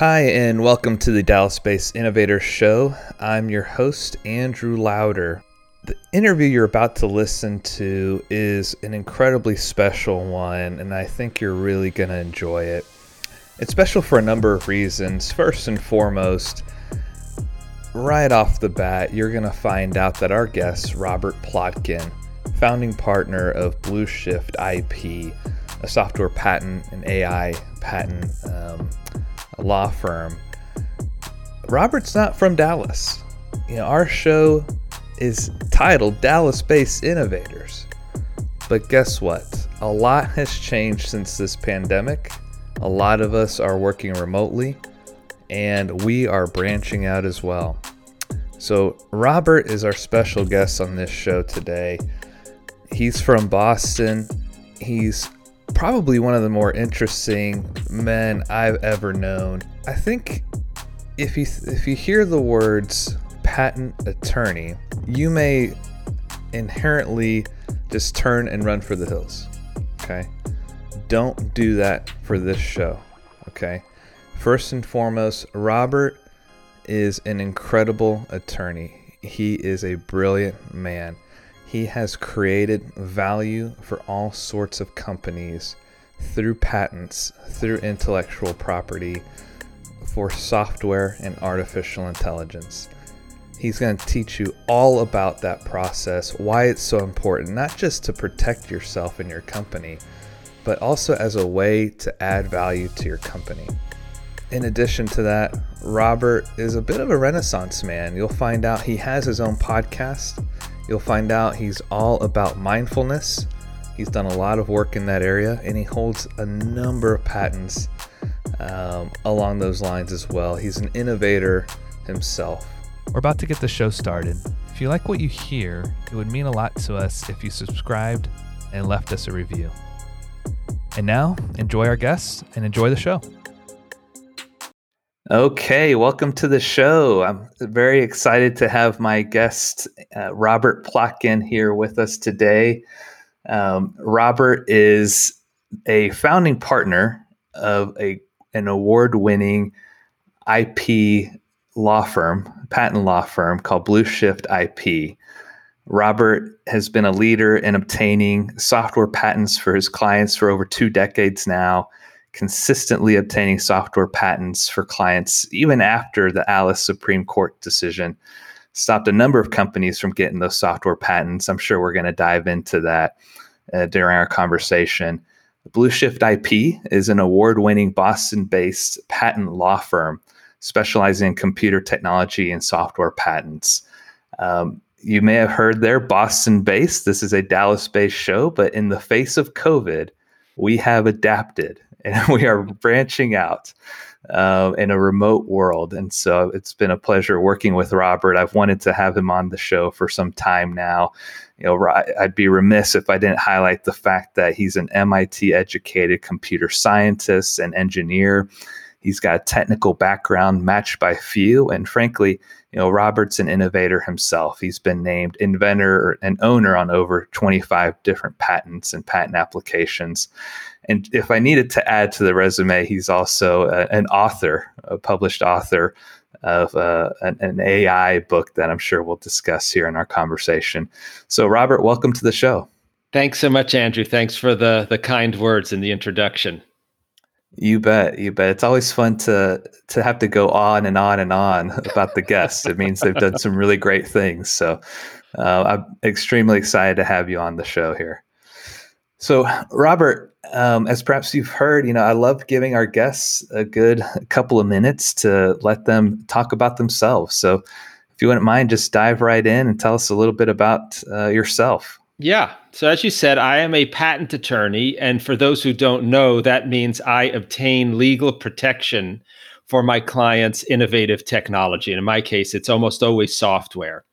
Hi, and welcome to the Dallas Based Innovator Show. I'm your host, Andrew Lauder. The interview you're about to listen to is an incredibly special one, and I think you're really going to enjoy it. It's special for a number of reasons. First and foremost, right off the bat, you're going to find out that our guest, Robert Plotkin, founding partner of Blue Shift IP, a software patent and AI patent um, law firm, Robert's not from Dallas. You know, our show is titled Dallas Based Innovators. But guess what? A lot has changed since this pandemic. A lot of us are working remotely, and we are branching out as well. So, Robert is our special guest on this show today. He's from Boston. He's probably one of the more interesting men I've ever known. I think if you if you hear the words patent attorney, you may inherently just turn and run for the hills. Okay? don't do that for this show. Okay. First and foremost, Robert is an incredible attorney. He is a brilliant man. He has created value for all sorts of companies through patents, through intellectual property, for software and artificial intelligence. He's going to teach you all about that process, why it's so important, not just to protect yourself and your company, but also as a way to add value to your company. In addition to that, Robert is a bit of a renaissance man. You'll find out he has his own podcast. You'll find out he's all about mindfulness. He's done a lot of work in that area and he holds a number of patents um, along those lines as well. He's an innovator himself. We're about to get the show started. If you like what you hear, it would mean a lot to us if you subscribed and left us a review. And now, enjoy our guests and enjoy the show. Okay, welcome to the show. I'm very excited to have my guest, uh, Robert Plotkin, here with us today. Um, Robert is a founding partner of a an award-winning IP law firm, patent law firm called Blue Shift IP. Robert has been a leader in obtaining software patents for his clients for over two decades now, consistently obtaining software patents for clients even after the Alice Supreme Court decision stopped a number of companies from getting those software patents. I'm sure we're going to dive into that uh, during our conversation. Blue Shift IP is an award winning Boston based patent law firm specializing in computer technology and software patents. Um, you may have heard they're Boston based. This is a Dallas based show, but in the face of COVID, we have adapted and we are branching out uh, in a remote world. And so it's been a pleasure working with Robert. I've wanted to have him on the show for some time now. You know, I'd be remiss if I didn't highlight the fact that he's an MIT educated computer scientist and engineer. He's got a technical background matched by few, and frankly, you know, Robert's an innovator himself. He's been named inventor and owner on over 25 different patents and patent applications. And if I needed to add to the resume, he's also a, an author, a published author of uh, an, an, AI book that I'm sure we'll discuss here in our conversation. So, Robert, welcome to the show. Thanks so much, Andrew. Thanks for the the kind words in the introduction. You bet, you bet. It's always fun to to have to go on and on and on about the guests. it means they've done some really great things. So uh, I'm extremely excited to have you on the show here. So, Robert, um, as perhaps you've heard, you know, I love giving our guests a good couple of minutes to let them talk about themselves. So, if you wouldn't mind, just dive right in and tell us a little bit about uh, yourself. Yeah. So, as you said, I am a patent attorney. And for those who don't know, that means I obtain legal protection for my clients' innovative technology. And in my case, it's almost always software.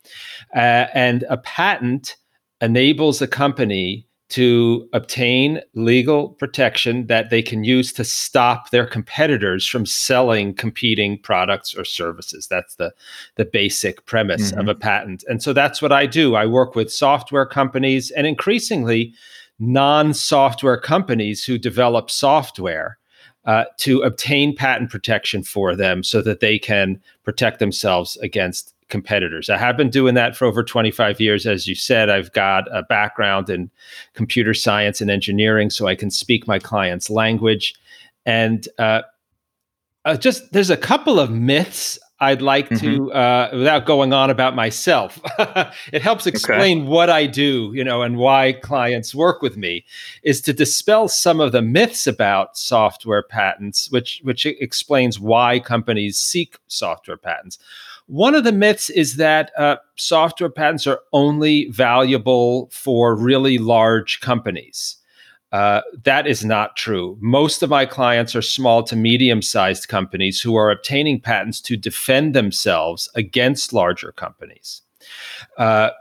Uh, and a patent enables a company to obtain legal protection that they can use to stop their competitors from selling competing products or services. That's the, the basic premise mm-hmm. of a patent. And so that's what I do. I work with software companies and increasingly non software companies who develop software uh, to obtain patent protection for them so that they can protect themselves against competitors. I have been doing that for over 25 years. As you said, I've got a background in computer science and engineering, so I can speak my client's language. And uh, uh, just there's a couple of myths I'd like mm-hmm. to, uh, without going on about myself, it helps explain okay. what I do, you know, and why clients work with me, is to dispel some of the myths about software patents, which which explains why companies seek software patents. One of the myths is that uh, software patents are only valuable for really large companies. Uh, that is not true. Most of my clients are small to medium sized companies who are obtaining patents to defend themselves against larger companies. Uh,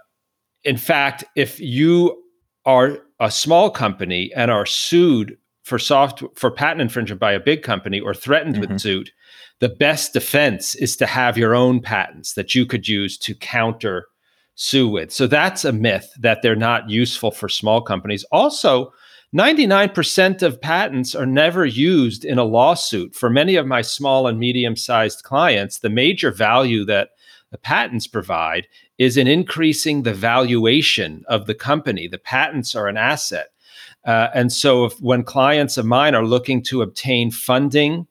in fact, if you are a small company and are sued for soft for patent infringement by a big company or threatened mm-hmm. with suit, the best defense is to have your own patents that you could use to counter sue with. So that's a myth that they're not useful for small companies. Also, 99% of patents are never used in a lawsuit. For many of my small and medium sized clients, the major value that the patents provide is in increasing the valuation of the company. The patents are an asset. Uh, and so, if, when clients of mine are looking to obtain funding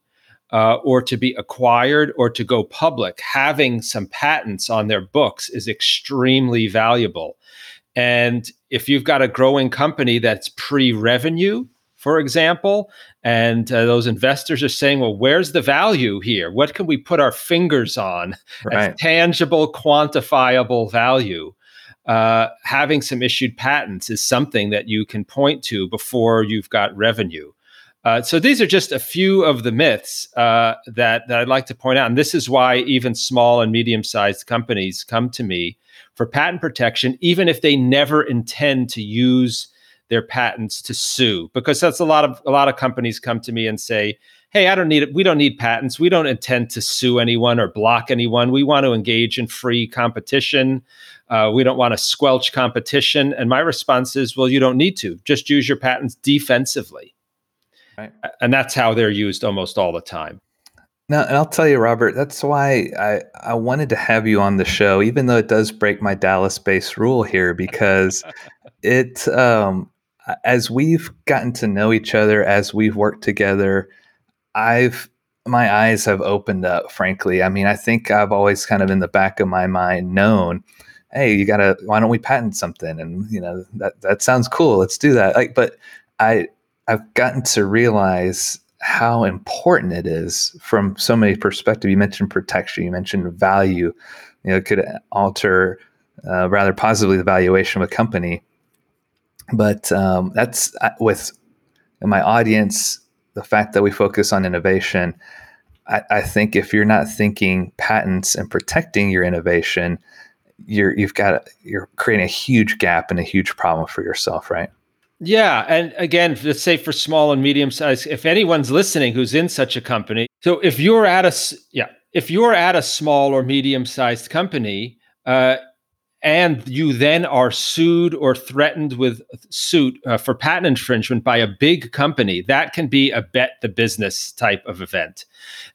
uh, or to be acquired or to go public, having some patents on their books is extremely valuable. And if you've got a growing company that's pre revenue, for example, and uh, those investors are saying, well, where's the value here? What can we put our fingers on right. as tangible, quantifiable value? Uh, having some issued patents is something that you can point to before you've got revenue. Uh, so these are just a few of the myths uh, that, that I'd like to point out. And this is why even small and medium sized companies come to me for patent protection, even if they never intend to use their patents to sue. Because that's a lot of a lot of companies come to me and say, hey, I don't need it. We don't need patents. We don't intend to sue anyone or block anyone. We want to engage in free competition. Uh, we don't want to squelch competition. And my response is, well, you don't need to. Just use your patents defensively. Right. And that's how they're used almost all the time. Now, and I'll tell you, Robert, that's why I, I wanted to have you on the show, even though it does break my Dallas based rule here, because it, um, as we've gotten to know each other, as we've worked together, I've, my eyes have opened up, frankly. I mean, I think I've always kind of in the back of my mind known, hey, you gotta, why don't we patent something? And, you know, that, that sounds cool. Let's do that. Like, but I, I've gotten to realize how important it is from so many perspectives. You mentioned protection, you mentioned value. You know, it could alter uh, rather positively the valuation of a company. But um, that's uh, with my audience, the fact that we focus on innovation. I, I, think if you're not thinking patents and protecting your innovation, you're you've got you're creating a huge gap and a huge problem for yourself, right? Yeah, and again, let's say for small and medium size, if anyone's listening who's in such a company, so if you're at a yeah, if you're at a small or medium sized company, uh, and you then are sued or threatened with suit uh, for patent infringement by a big company, that can be a bet the business type of event.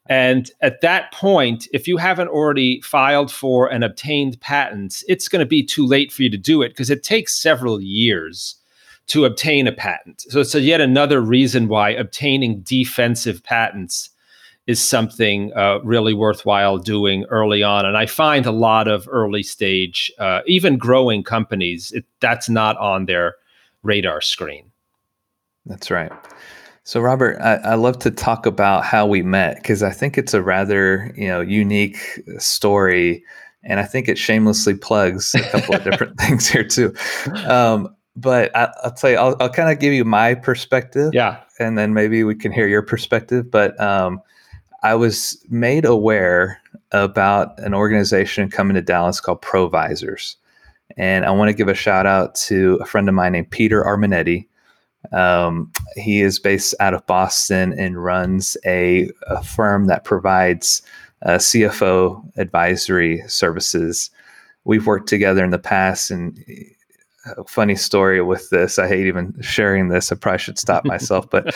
And at that point, if you haven't already filed for and obtained patents, it's going to be too late for you to do it because it takes several years to obtain a patent. So it's a yet another reason why obtaining defensive patents is something uh, really worthwhile doing early on. And I find a lot of early stage, uh, even growing companies, it, that's not on their radar screen. That's right. So, Robert, I, I love to talk about how we met because I think it's a rather you know unique story, and I think it shamelessly plugs a couple of different things here too. Um, but I, will tell you, I'll, I'll kind of give you my perspective. Yeah. And then maybe we can hear your perspective. But um, I was made aware about an organization coming to Dallas called Provisors. And I want to give a shout out to a friend of mine named Peter Arminetti. Um, he is based out of Boston and runs a, a firm that provides uh, CFO advisory services. We've worked together in the past, and funny story with this. I hate even sharing this. I probably should stop myself, but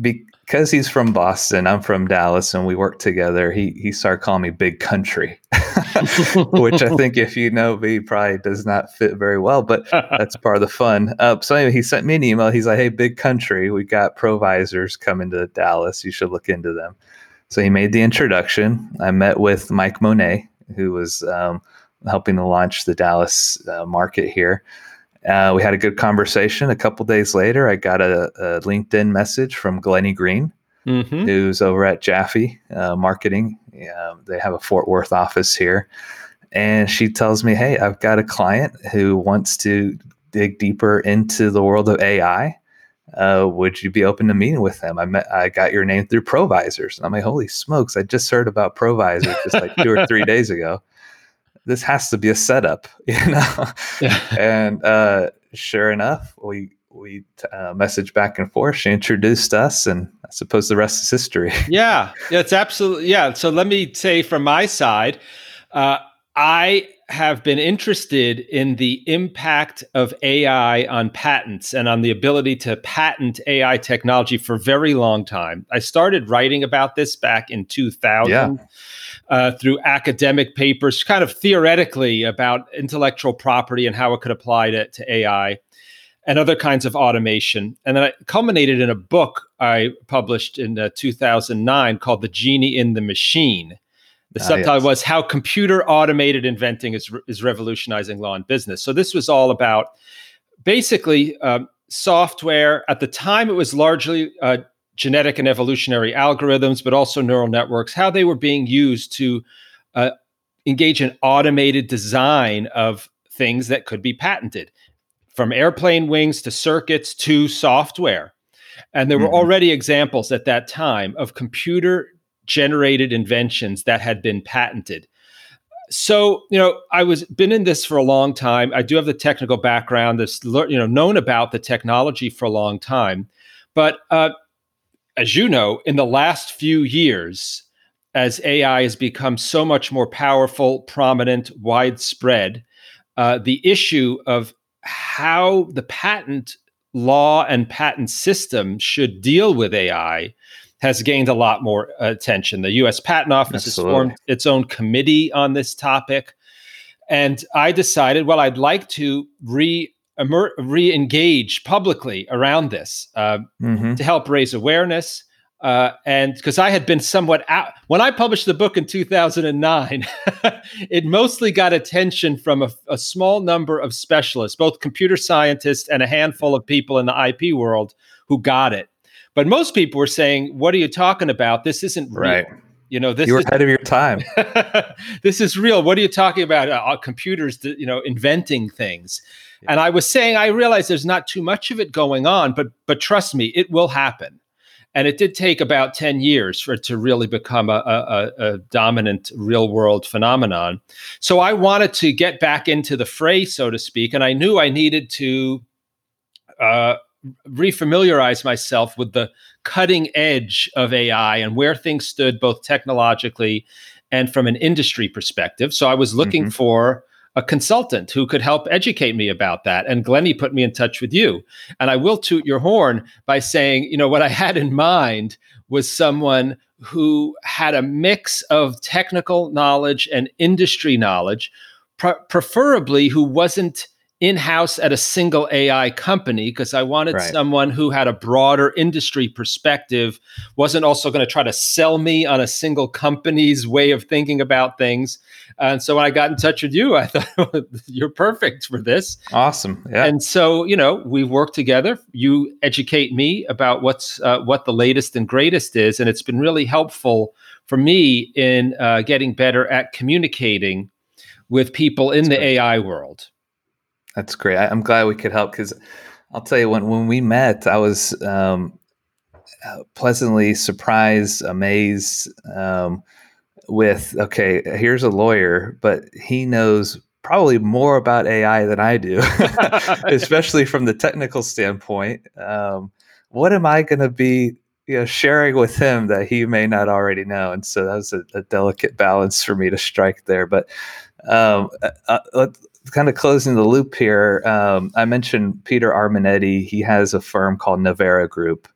because he's from Boston, I'm from Dallas, and we work together. He he started calling me Big Country, which I think if you know me, probably does not fit very well. But that's part of the fun. Uh, so anyway, he sent me an email. He's like, "Hey, Big Country, we got provisors coming to Dallas. You should look into them." So he made the introduction. I met with Mike Monet, who was um, helping to launch the Dallas uh, market here. Uh, we had a good conversation. A couple days later, I got a, a, LinkedIn message from Glennie Green, mm-hmm. who's over at Jaffe uh, Marketing. they have a Fort Worth office here. And she tells me, Hey, I've got a client who wants to dig deeper into the world of AI. Uh, would you be open to meeting with them? I met, I got your name through Provisors. And I'm like, holy smokes, I just heard about Provisors just like two or three days ago this has to be a setup, you know. Yeah. and uh, sure enough, we we uh, messaged back and forth. She introduced us, and I suppose the rest is history. yeah, it's absolutely yeah. So let me say from my side, uh, I have been interested in the impact of AI on patents and on the ability to patent AI technology for a very long time. I started writing about this back in 2000. Yeah uh, through academic papers, kind of theoretically about intellectual property and how it could apply to, to AI and other kinds of automation. And then it culminated in a book I published in uh, 2009 called The Genie in the Machine. The ah, subtitle yes. was How Computer Automated Inventing is, is Revolutionizing Law and Business. So this was all about basically um, software. At the time, it was largely uh, genetic and evolutionary algorithms, but also neural networks, how they were being used to uh, engage in automated design of things that could be patented, from airplane wings to circuits to software. And there were mm-hmm. already examples at that time of computer generated inventions that had been patented. So, you know, I was been in this for a long time. I do have the technical background, this you know, known about the technology for a long time. But uh, as you know, in the last few years, as AI has become so much more powerful, prominent, widespread, uh, the issue of how the patent law and patent system should deal with AI has gained a lot more attention. The US Patent Office Absolutely. has formed its own committee on this topic. And I decided, well, I'd like to re emer- re-engage publicly around this uh, mm-hmm. to help raise awareness. Uh, and because I had been somewhat out when I published the book in 2009, it mostly got attention from a, a, small number of specialists, both computer scientists and a handful of people in the IP world who got it. But most people were saying, "What are you talking about? This isn't real." Right. You know, this you were is, ahead of your time. this is real. What are you talking about? Uh, computers, you know, inventing things. And I was saying, I realize there's not too much of it going on, but but trust me, it will happen. And it did take about 10 years for it to really become a, a, a dominant real world phenomenon. So I wanted to get back into the fray, so to speak. And I knew I needed to uh, refamiliarize myself with the cutting edge of AI and where things stood both technologically and from an industry perspective. So I was looking mm-hmm. for a consultant who could help educate me about that. And Glennie put me in touch with you. And I will toot your horn by saying, you know, what I had in mind was someone who had a mix of technical knowledge and industry knowledge, preferably who wasn't in house at a single AI company because I wanted right. someone who had a broader industry perspective, wasn't also going to try to sell me on a single company's way of thinking about things. And so when I got in touch with you, I thought you're perfect for this. Awesome. Yeah. And so, you know, we work together. You educate me about what's uh, what the latest and greatest is. And it's been really helpful for me in uh, getting better at communicating with people in That's the great. AI world. That's great. I, am glad we could help because I'll tell you when when we met, I was um, uh, pleasantly surprised, amazed um, with okay, here's a lawyer, but he knows probably more about AI than I do, especially from the technical standpoint. Um, what am I going to be you know, sharing with him that he may not already know? And so that was a, a delicate balance for me to strike there. But um, uh, uh kind of closing the loop here, um, I mentioned Peter Armanetti. He has a firm called Novera Group.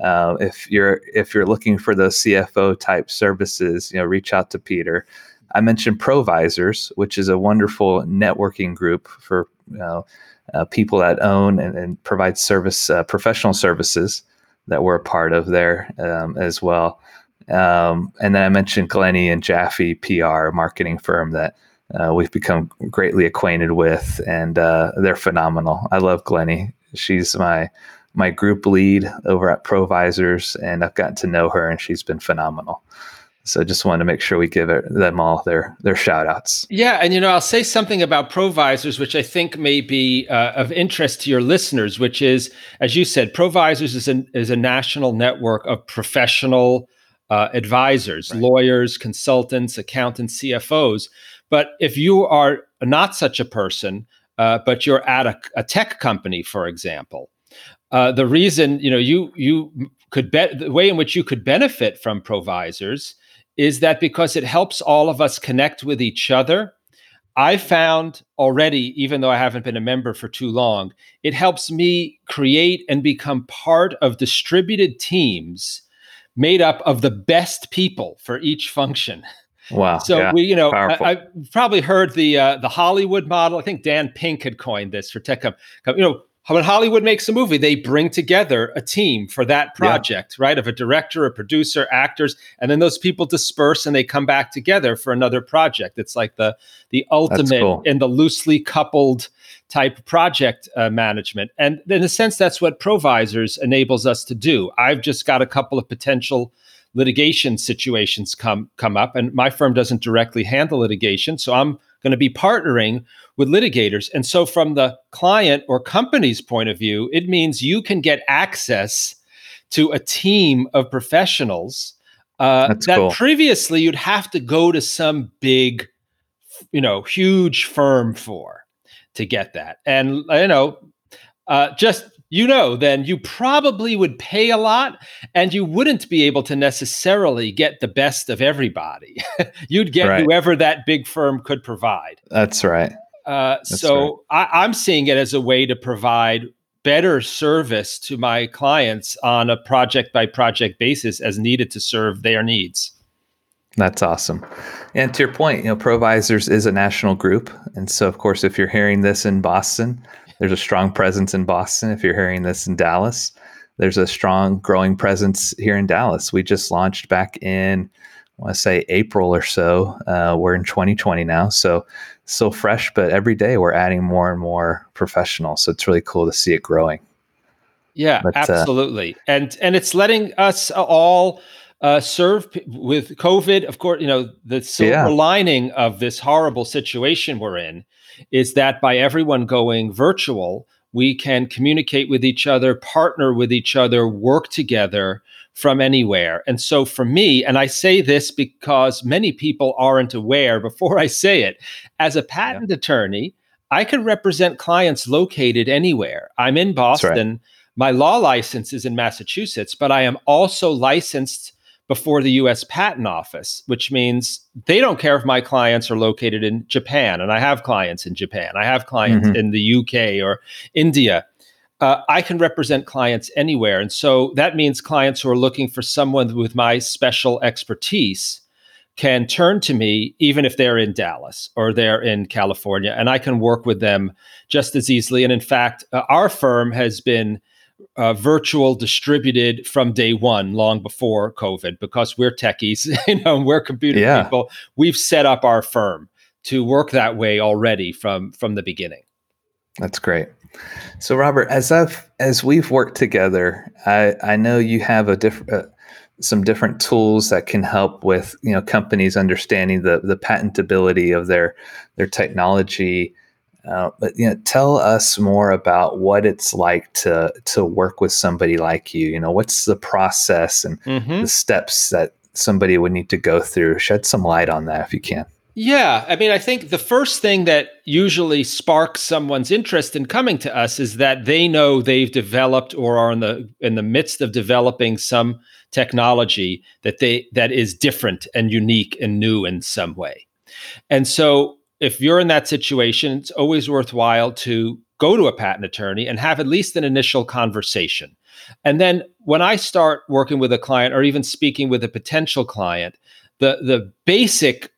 Uh, if you're if you're looking for those CFO type services, you know, reach out to Peter. I mentioned Provisors, which is a wonderful networking group for you know, uh, people that own and, and provide service uh, professional services that we're a part of there um, as well. Um, and then I mentioned Glennie and Jaffe PR, marketing firm that uh, we've become greatly acquainted with, and uh, they're phenomenal. I love Glennie. She's my my group lead over at Provisors, and I've gotten to know her, and she's been phenomenal. So just wanted to make sure we give it, them all their their shout outs. Yeah, and you know, I'll say something about Provisors, which I think may be uh, of interest to your listeners, which is, as you said, Provisors is a, is a national network of professional uh, advisors, right. lawyers, consultants, accountants, CFOs. But if you are not such a person, uh, but you're at a, a, tech company, for example, uh, the reason you know you you could bet the way in which you could benefit from provisors is that because it helps all of us connect with each other. I found already, even though I haven't been a member for too long, it helps me create and become part of distributed teams made up of the best people for each function. Wow! So yeah, we, you know, I, have probably heard the uh, the Hollywood model. I think Dan Pink had coined this for tech. You know, when Hollywood makes a movie, they bring together a team for that project, yeah. right? Of a director, a producer, actors, and then those people disperse and they come back together for another project. It's like the the ultimate cool. in the loosely coupled type project uh, management. And in a sense, that's what Provisors enables us to do. I've just got a couple of potential litigation situations come come up, and my firm doesn't directly handle litigation, so I'm going to be partnering with litigators. And so, from the client or company's point of view, it means you can get access to a team of professionals uh, that cool. previously you'd have to go to some big, you know, huge firm for to get that. And you know, uh, just you know, then you probably would pay a lot and you wouldn't be able to necessarily get the best of everybody. You'd get right. whoever that big firm could provide. That's right. Uh, That's so right. I, I'm seeing it as a way to provide better service to my clients on a project by project basis as needed to serve their needs. That's awesome. And to your point, you know, Provisors is a national group. And so, of course, if you're hearing this in Boston, there's a strong presence in Boston. If you're hearing this in Dallas, there's a strong growing presence here in Dallas. We just launched back in, I want to say April or so. Uh, we're in 2020 now. So, so fresh, but every day we're adding more and more professionals. So it's really cool to see it growing. Yeah, but, uh, absolutely. Uh, and, and it's letting us all, uh, serve p- with COVID. Of course, you know, the silver yeah. lining of this horrible situation we're in is that by everyone going virtual, we can communicate with each other, partner with each other, work together from anywhere. And so for me, and I say this because many people aren't aware before I say it, as a patent yeah. attorney, I can represent clients located anywhere. I'm in Boston. Right. My law license is in Massachusetts, but I am also licensed before the US Patent Office, which means they don't care if my clients are located in Japan. And I have clients in Japan, I have clients mm-hmm. in the UK or India. Uh, I can represent clients anywhere. And so that means clients who are looking for someone with my special expertise can turn to me even if they're in Dallas or they're in California, and I can work with them just as easily. And in fact, uh, our firm has been uh, virtual distributed from day one, long before COVID, because we're techies, you know, we're computer yeah. people. We've set up our firm to work that way already from from the beginning. That's great. So, Robert, as I've as we've worked together, I I know you have a different. Uh, some different tools that can help with you know companies understanding the the patentability of their their technology uh, but you know, tell us more about what it's like to to work with somebody like you. You know, what's the process and mm-hmm. the steps that somebody would need to go through? Shed some light on that if you can. Yeah, I mean, I think the first thing that usually sparks someone's interest in coming to us is that they know they've developed or are in the in the midst of developing some technology that they that is different and unique and new in some way. And so if you're in that situation, it's always worthwhile to go to a patent attorney and have at least an initial conversation. And then when I start working with a client or even speaking with a potential client, the the basic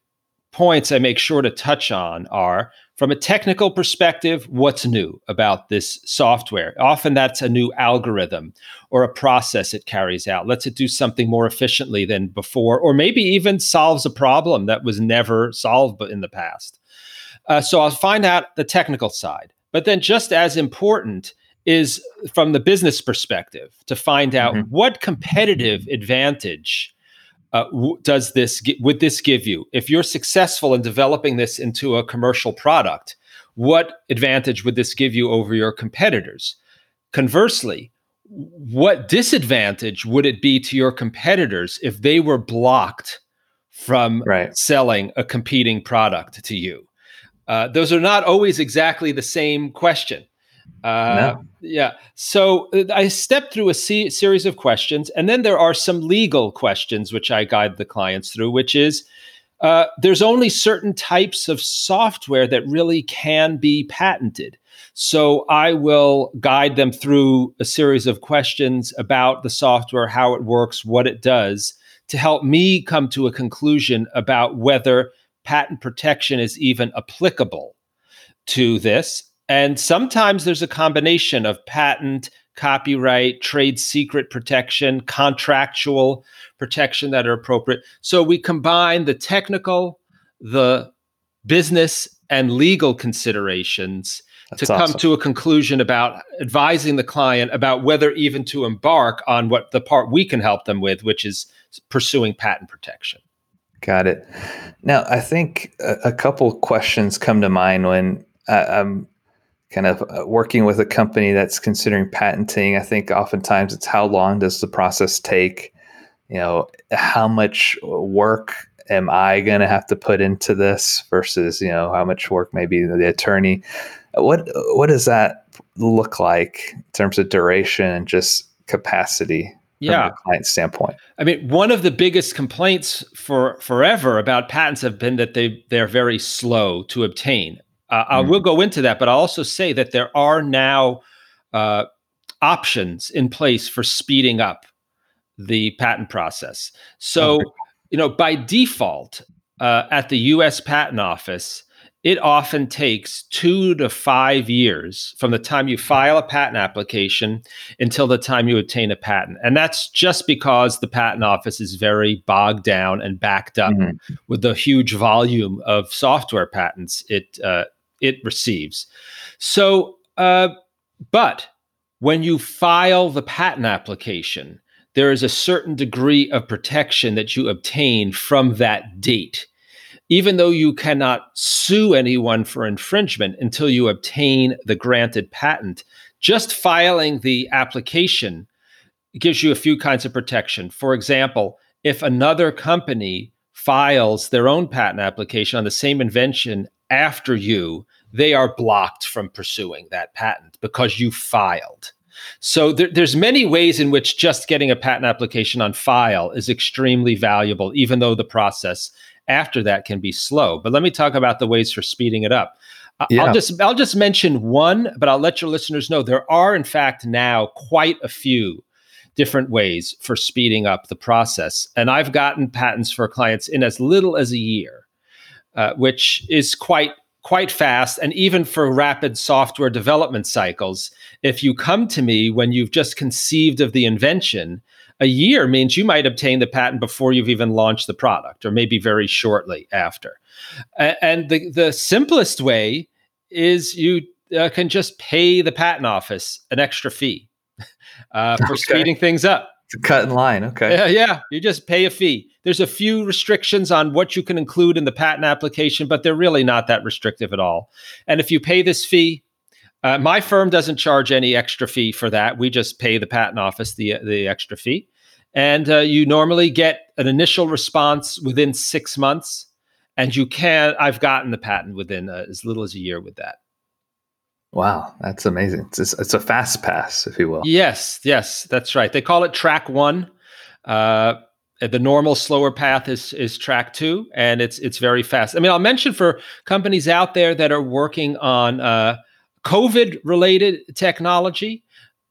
points I make sure to touch on are from a technical perspective, what's new about this software? Often that's a new algorithm or a process it carries out. Lets it do something more efficiently than before, or maybe even solves a problem that was never solved in the past. Uh, so I'll find out the technical side. But then, just as important is from the business perspective to find out mm-hmm. what competitive advantage uh, w- does this would this give you if you're successful in developing this into a commercial product what advantage would this give you over your competitors conversely what disadvantage would it be to your competitors if they were blocked from right. selling a competing product to you uh, those are not always exactly the same question uh, no. Yeah. So uh, I step through a se- series of questions, and then there are some legal questions which I guide the clients through, which is uh, there's only certain types of software that really can be patented. So I will guide them through a series of questions about the software, how it works, what it does, to help me come to a conclusion about whether patent protection is even applicable to this and sometimes there's a combination of patent, copyright, trade secret protection, contractual protection that are appropriate. So we combine the technical, the business, and legal considerations That's to come awesome. to a conclusion about advising the client about whether even to embark on what the part we can help them with, which is pursuing patent protection. Got it. Now, I think a, a couple questions come to mind when uh, I'm kind of uh, working with a company that's considering patenting, I think oftentimes it's how long does the process take? You know, how much work am I going to have to put into this versus, you know, how much work maybe the attorney. What what does that look like in terms of duration and just capacity yeah. client standpoint. I mean, one of the biggest complaints for forever about patents have been that they they're very slow to obtain. Uh, I mm. will go into that, but I'll also say that there are now uh, options in place for speeding up the patent process. So, okay. you know, by default, uh, at the U.S. Patent Office, it often takes two to five years from the time you file a patent application until the time you obtain a patent. And that's just because the patent office is very bogged down and backed up mm-hmm. with the huge volume of software patents it uh, it receives. So, uh, but when you file the patent application, there is a certain degree of protection that you obtain from that date. Even though you cannot sue anyone for infringement until you obtain the granted patent, just filing the application gives you a few kinds of protection. For example, if another company files their own patent application on the same invention after you, they are blocked from pursuing that patent because you filed. So there, there's many ways in which just getting a patent application on file is extremely valuable, even though the process after that can be slow. But let me talk about the ways for speeding it up. Yeah. I'll just I'll just mention one, but I'll let your listeners know there are in fact now quite a few different ways for speeding up the process. And I've gotten patents for clients in as little as a year, uh, which is quite quite fast. And even for rapid software development cycles, if you come to me when you've just conceived of the invention, a year means you might obtain the patent before you've even launched the product, or maybe very shortly after. And the, the simplest way is you uh, can just pay the patent office an extra fee uh, for okay. speeding things up. It's a cut in line. Okay. Yeah, yeah. You just pay a fee. There's a few restrictions on what you can include in the patent application, but they're really not that restrictive at all. And if you pay this fee, uh, my firm doesn't charge any extra fee for that. We just pay the patent office the the extra fee, and uh, you normally get an initial response within six months. And you can. I've gotten the patent within uh, as little as a year with that. Wow, that's amazing. It's, it's a fast pass, if you will. Yes, yes, that's right. They call it track one. Uh, the normal slower path is is track two, and it's it's very fast. I mean, I'll mention for companies out there that are working on uh, COVID related technology.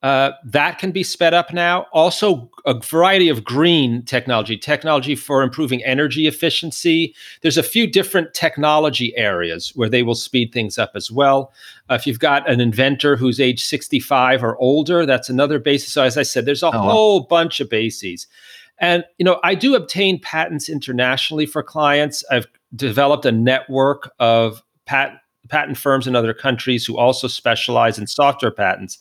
Uh, that can be sped up now. Also, a variety of green technology, technology for improving energy efficiency. There's a few different technology areas where they will speed things up as well. Uh, if you've got an inventor who's age 65 or older, that's another basis. So, as I said, there's a oh, whole wow. bunch of bases. And you know, I do obtain patents internationally for clients. I've developed a network of patent patent firms in other countries who also specialize in software patents.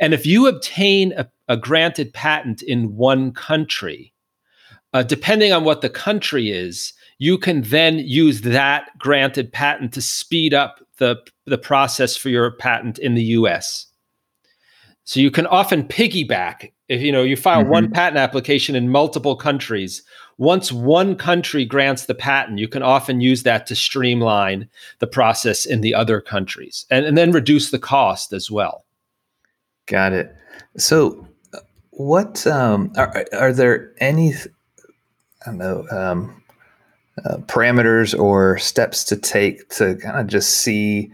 And if you obtain a, a granted patent in one country, uh, depending on what the country is, you can then use that granted patent to speed up the, the process for your patent in the US. So you can often piggyback if you know you file mm-hmm. one patent application in multiple countries once one country grants the patent, you can often use that to streamline the process in the other countries and, and then reduce the cost as well. Got it. So, what um, are, are there any, I don't know, um, uh, parameters or steps to take to kind of just see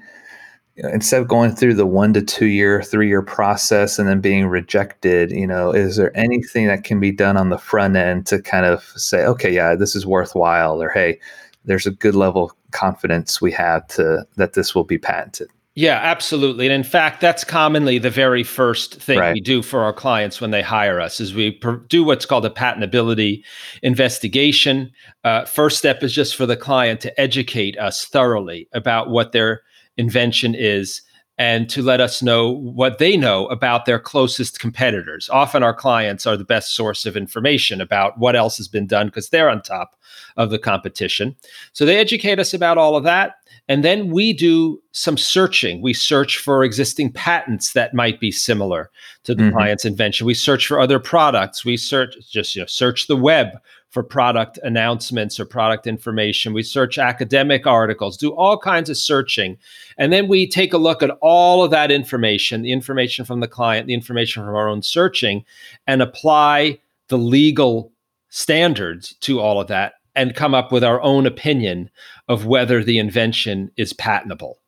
you know, instead of going through the one to two year, three year process and then being rejected, you know, is there anything that can be done on the front end to kind of say, okay, yeah, this is worthwhile, or hey, there's a good level of confidence we have to that this will be patented? Yeah, absolutely. And in fact, that's commonly the very first thing right. we do for our clients when they hire us is we per- do what's called a patentability investigation. Uh, first step is just for the client to educate us thoroughly about what their invention is and to let us know what they know about their closest competitors. Often our clients are the best source of information about what else has been done because they're on top of the competition. So they educate us about all of that. And then we do some searching. We search for existing patents that might be similar to the mm-hmm. client's invention. We search for other products. We search just you know search the web for product announcements or product information. We search academic articles, do all kinds of searching. And then we take a look at all of that information, the information from the client, the information from our own searching, and apply the legal standards to all of that and come up with our own opinion of whether the invention is patentable.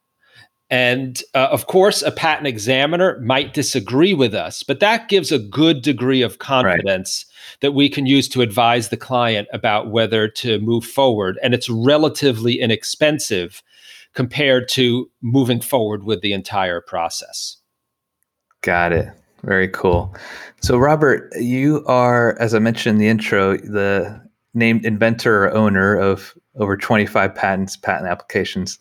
And uh, of course, a patent examiner might disagree with us, but that gives a good degree of confidence right. that we can use to advise the client about whether to move forward. And it's relatively inexpensive compared to moving forward with the entire process. Got it. Very cool. So, Robert, you are, as I mentioned in the intro, the named inventor or owner of over 25 patents, patent applications.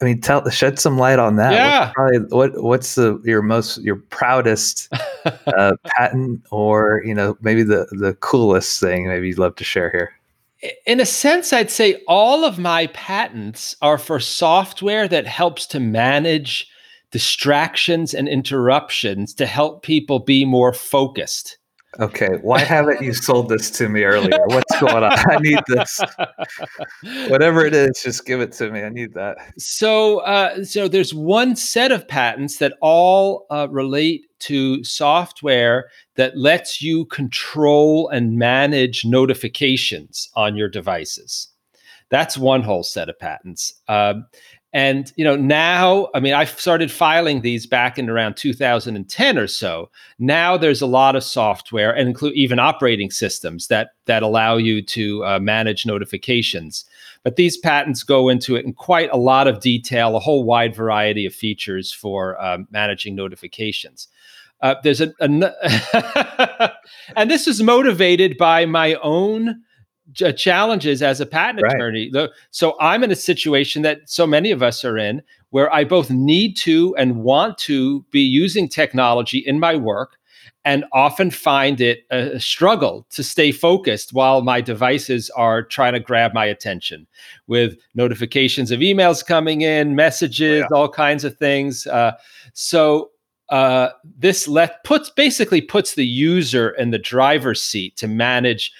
I mean, tell shed some light on that. Yeah. What's probably, what what's the your most your proudest uh, patent, or you know maybe the the coolest thing maybe you'd love to share here. In a sense, I'd say all of my patents are for software that helps to manage distractions and interruptions to help people be more focused. Okay, why haven't you sold this to me earlier? What's going on? I need this. Whatever it is, just give it to me. I need that. So, uh, so there's one set of patents that all uh, relate to software that lets you control and manage notifications on your devices. That's one whole set of patents. Um, and you know now, I mean, I started filing these back in around 2010 or so. Now there's a lot of software and include even operating systems that that allow you to uh, manage notifications. But these patents go into it in quite a lot of detail, a whole wide variety of features for um, managing notifications. Uh, there's a, a and this is motivated by my own challenges as a patent right. attorney. So I'm in a situation that so many of us are in where I both need to and want to be using technology in my work and often find it a struggle to stay focused while my devices are trying to grab my attention with notifications of emails coming in, messages, yeah. all kinds of things. Uh, so uh, this let puts basically puts the user in the driver's seat to manage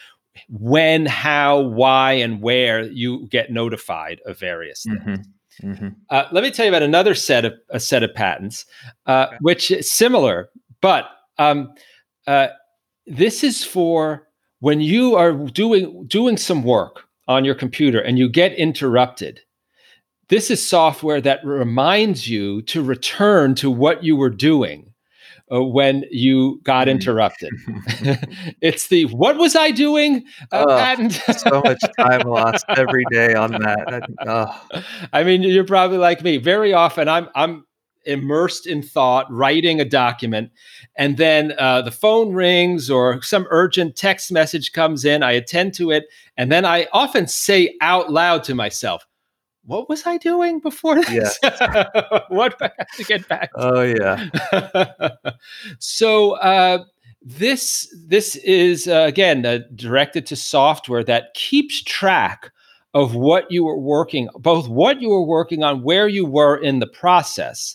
when, how, why, and where you get notified of various things. Mm-hmm. Mm-hmm. Uh, let me tell you about another set of a set of patents, uh, okay. which is similar, but um, uh, this is for when you are doing doing some work on your computer and you get interrupted, this is software that reminds you to return to what you were doing uh, when you got mm. interrupted. it's the what was I doing? Uh, oh, so much time lost every day on that. Oh. I mean, you're probably like me. Very often, I'm I'm immersed in thought, writing a document, and then uh, the phone rings or some urgent text message comes in. I attend to it, and then I often say out loud to myself, "What was I doing before this? Yeah. what do I have to get back?" To? Oh yeah. so. Uh, this this is uh, again uh, directed to software that keeps track of what you were working both what you were working on where you were in the process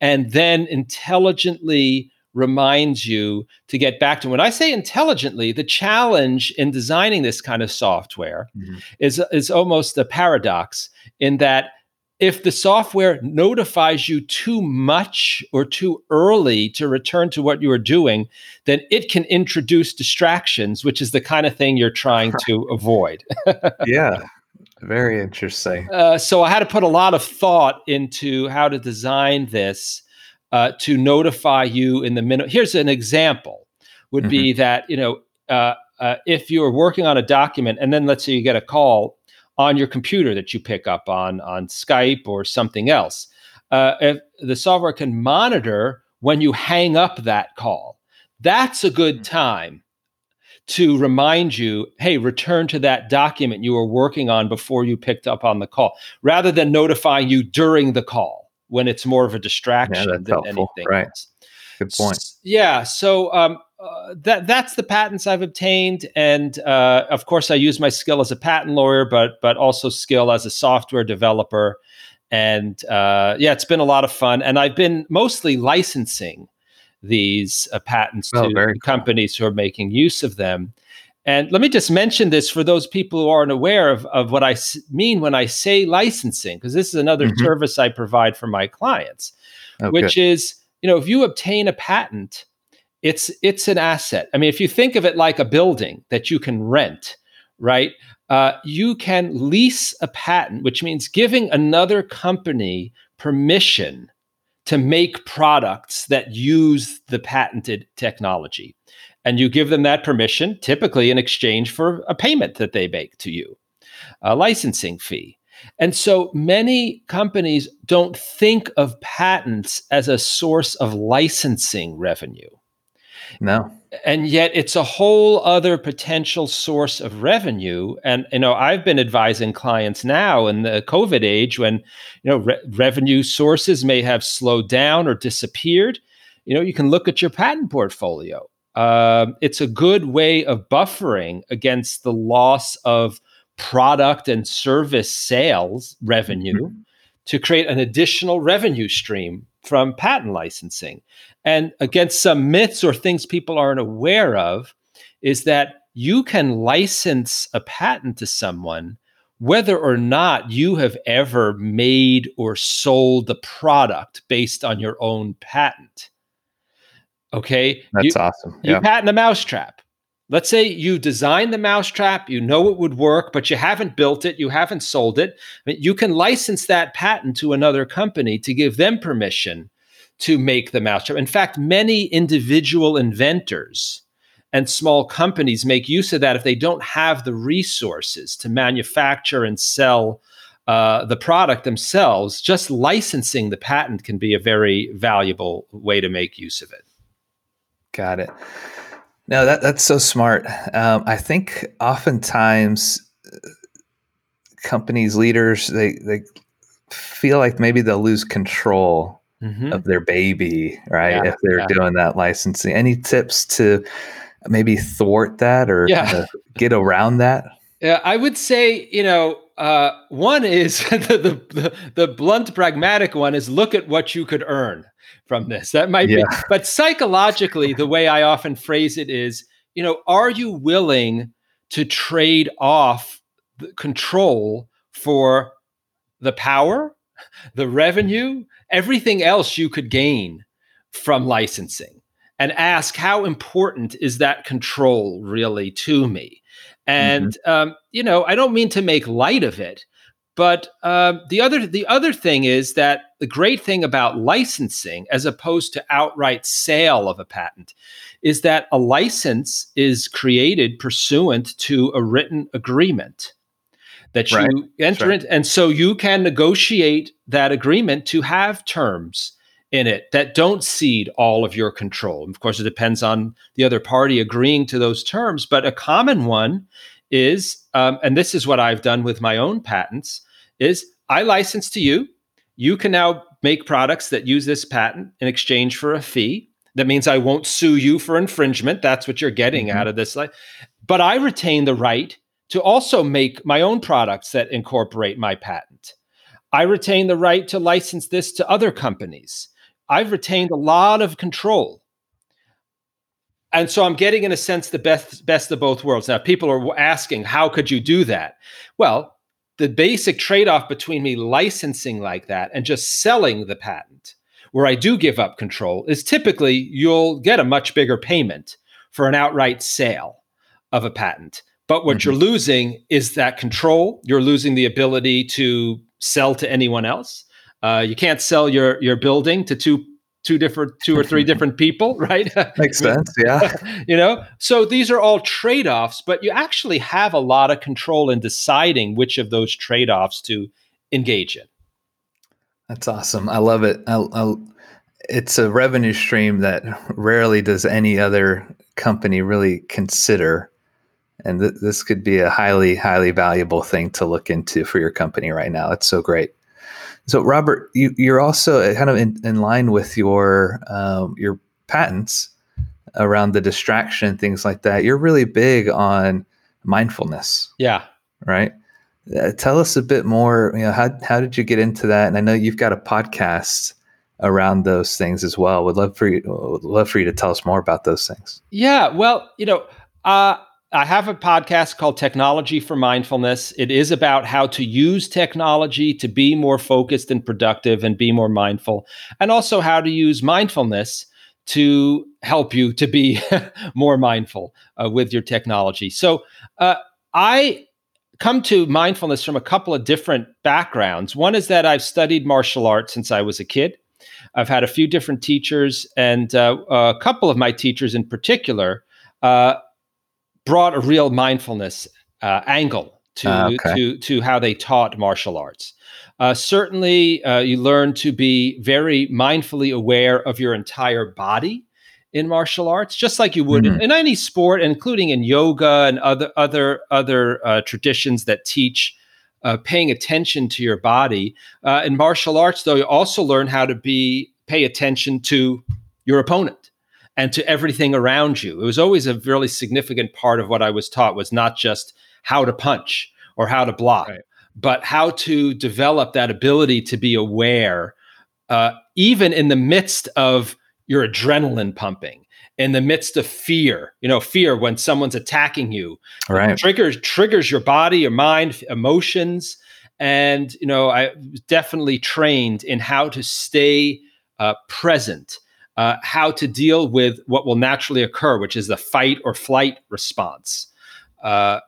and then intelligently reminds you to get back to when i say intelligently the challenge in designing this kind of software mm-hmm. is is almost a paradox in that if the software notifies you too much or too early to return to what you are doing then it can introduce distractions which is the kind of thing you're trying to avoid yeah very interesting. Uh, so I had to put a lot of thought into how to design this uh, to notify you in the minute. Here's an example: would mm-hmm. be that you know uh, uh, if you are working on a document and then let's say you get a call on your computer that you pick up on on Skype or something else, uh, if the software can monitor when you hang up that call. That's a good mm. time to remind you, hey, return to that document you were working on before you picked up on the call, rather than notifying you during the call when it's more of a distraction yeah, than helpful. anything right. else. Good point. Yeah. So um, uh, that that's the patents I've obtained, and uh, of course, I use my skill as a patent lawyer, but but also skill as a software developer. And uh, yeah, it's been a lot of fun, and I've been mostly licensing these uh, patents oh, to companies cool. who are making use of them. And let me just mention this for those people who aren't aware of, of what I s- mean when I say licensing, because this is another mm-hmm. service I provide for my clients, oh, which good. is, you know, if you obtain a patent, it's it's an asset. I mean, if you think of it like a building that you can rent, right? Uh, you can lease a patent, which means giving another company permission to make products that use the patented technology. And you give them that permission, typically in exchange for a payment that they make to you, a licensing fee. And so many companies don't think of patents as a source of licensing revenue. No. And yet it's a whole other potential source of revenue. And, you know, I've been advising clients now in the COVID age when, you know, re- revenue sources may have slowed down or disappeared. You know, you can look at your patent portfolio. Uh, it's a good way of buffering against the loss of product and service sales revenue mm-hmm. to create an additional revenue stream from patent licensing. And against some myths or things people aren't aware of, is that you can license a patent to someone whether or not you have ever made or sold the product based on your own patent. Okay. That's you, awesome. Yeah. You patent a mousetrap. Let's say you design the mousetrap, you know it would work, but you haven't built it, you haven't sold it. You can license that patent to another company to give them permission to make the mousetrap. In fact, many individual inventors and small companies make use of that if they don't have the resources to manufacture and sell uh, the product themselves. Just licensing the patent can be a very valuable way to make use of it. Got it. No, that that's so smart. Um, I think oftentimes uh, companies, leaders, they they feel like maybe they'll lose control mm-hmm. of their baby, right? Yeah, if they're yeah. doing that licensing. Any tips to maybe thwart that or yeah. get around that? Yeah, I would say, you know, uh, one is the, the, the blunt pragmatic one is look at what you could earn from this. That might yeah. be, but psychologically, the way I often phrase it is, you know, are you willing to trade off the control for the power, the revenue, everything else you could gain from licensing? and ask how important is that control really to me? And mm-hmm. um, you know, I don't mean to make light of it, but uh, the other the other thing is that the great thing about licensing, as opposed to outright sale of a patent, is that a license is created pursuant to a written agreement that you right. enter in, and so you can negotiate that agreement to have terms in it that don't cede all of your control. Of course, it depends on the other party agreeing to those terms, but a common one is, um, and this is what I've done with my own patents is I license to you. You can now make products that use this patent in exchange for a fee. That means I won't sue you for infringement. That's what you're getting mm-hmm. out of this. But I retain the right to also make my own products that incorporate my patent. I retain the right to license this to other companies. I've retained a lot of control. And so I'm getting, in a sense, the best best of both worlds. Now, people are asking, how could you do that? Well, the basic trade off between me licensing like that and just selling the patent, where I do give up control, is typically you'll get a much bigger payment for an outright sale of a patent. But what mm-hmm. you're losing is that control. You're losing the ability to sell to anyone else. Uh, you can't sell your your building to two two different two or three different people right? Makes sense yeah. You know? So these are all trade-offs but you actually have a lot of control in deciding which of those trade-offs to engage in. That's awesome. I love it. I, I, it's a revenue stream that rarely does any other company really consider. And th- this could be a highly highly valuable thing to look into for your company right now. It's so great so, Robert, you, are also kind of in, in line with your um, your patents around the distraction, things like that. You're really big on mindfulness. Yeah. Right. Uh, tell us a bit more. You know, how how did you get into that? And I know you've got a podcast around those things as well. Would love for you would love for you to tell us more about those things. Yeah. Well, you know, uh, I have a podcast called Technology for Mindfulness. It is about how to use technology to be more focused and productive and be more mindful, and also how to use mindfulness to help you to be more mindful uh, with your technology. So, uh, I come to mindfulness from a couple of different backgrounds. One is that I've studied martial arts since I was a kid. I've had a few different teachers, and uh, a couple of my teachers in particular uh, brought a real mindfulness uh, angle to, uh, okay. to, to how they taught martial arts. Uh, certainly, uh, you learn to be very mindfully aware of your entire body in martial arts, just like you would mm-hmm. in, in, any sport, including in yoga and other other other uh, traditions that teach uh, paying attention to your body. in martial arts, though, you also learn how to be pay attention to your opponent and to everything around you. It was always a really significant part of what I was taught was not just how to punch or how to block, right. but how to develop that ability to be aware, uh, even in the midst of your adrenaline pumping, in the midst of fear. You know, fear when someone's attacking you, right? Triggers triggers your body, your mind, emotions, and you know, I definitely trained in how to stay uh, present uh, how to deal with what will naturally occur, which is the fight or flight response. Uh,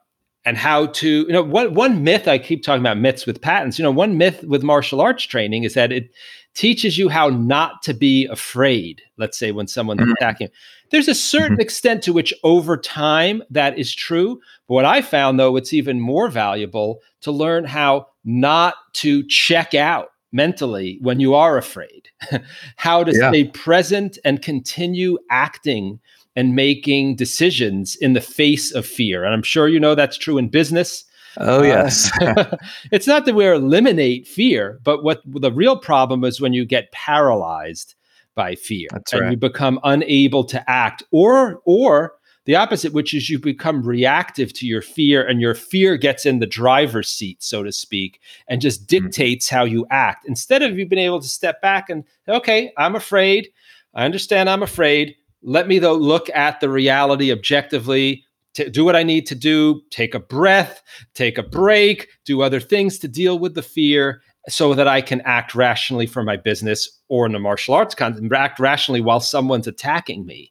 and how to, you know, one, one myth I keep talking about myths with patents, you know, one myth with martial arts training is that it teaches you how not to be afraid, let's say when someone's mm-hmm. attacking. There's a certain mm-hmm. extent to which over time that is true. But what I found though, it's even more valuable to learn how not to check out mentally when you are afraid, how to yeah. stay present and continue acting and making decisions in the face of fear. And I'm sure you know that's true in business. Oh, uh, yes. It's not that we eliminate fear, but what the real problem is when you get paralyzed by fear that's and right. you become unable to act or or the opposite, which is you become reactive to your fear and your fear gets in the driver's seat, so to speak, and just mm-hmm. dictates mm-hmm. how you act. Instead of you being able to step back and, okay, I'm afraid. I understand I'm afraid. Let me, though, look at the reality objectively, to do what I need to do, take a breath, take a break, do other things to deal with the fear so that I can act rationally for my business or in the martial arts context, act rationally while someone's attacking me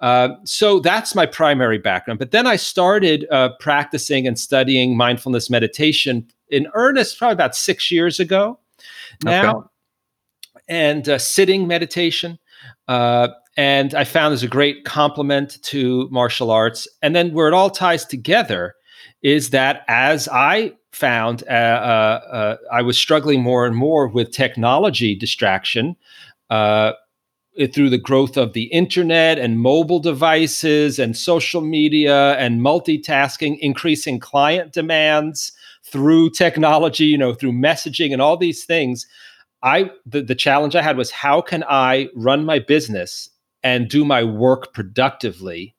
Uh, so that's my primary background. But then I started uh, practicing and studying mindfulness meditation in earnest probably about six years ago now, okay. and uh, sitting meditation. Uh, and I found there's a great complement to martial arts. And then where it all ties together is that as I found uh, uh, uh, I was struggling more and more with technology distraction uh, Uh, through the growth of the internet and mobile devices and social media and multitasking, increasing client demands through technology, you know, through messaging and all these things. I the, the challenge I had was how can I run my business and do my work productively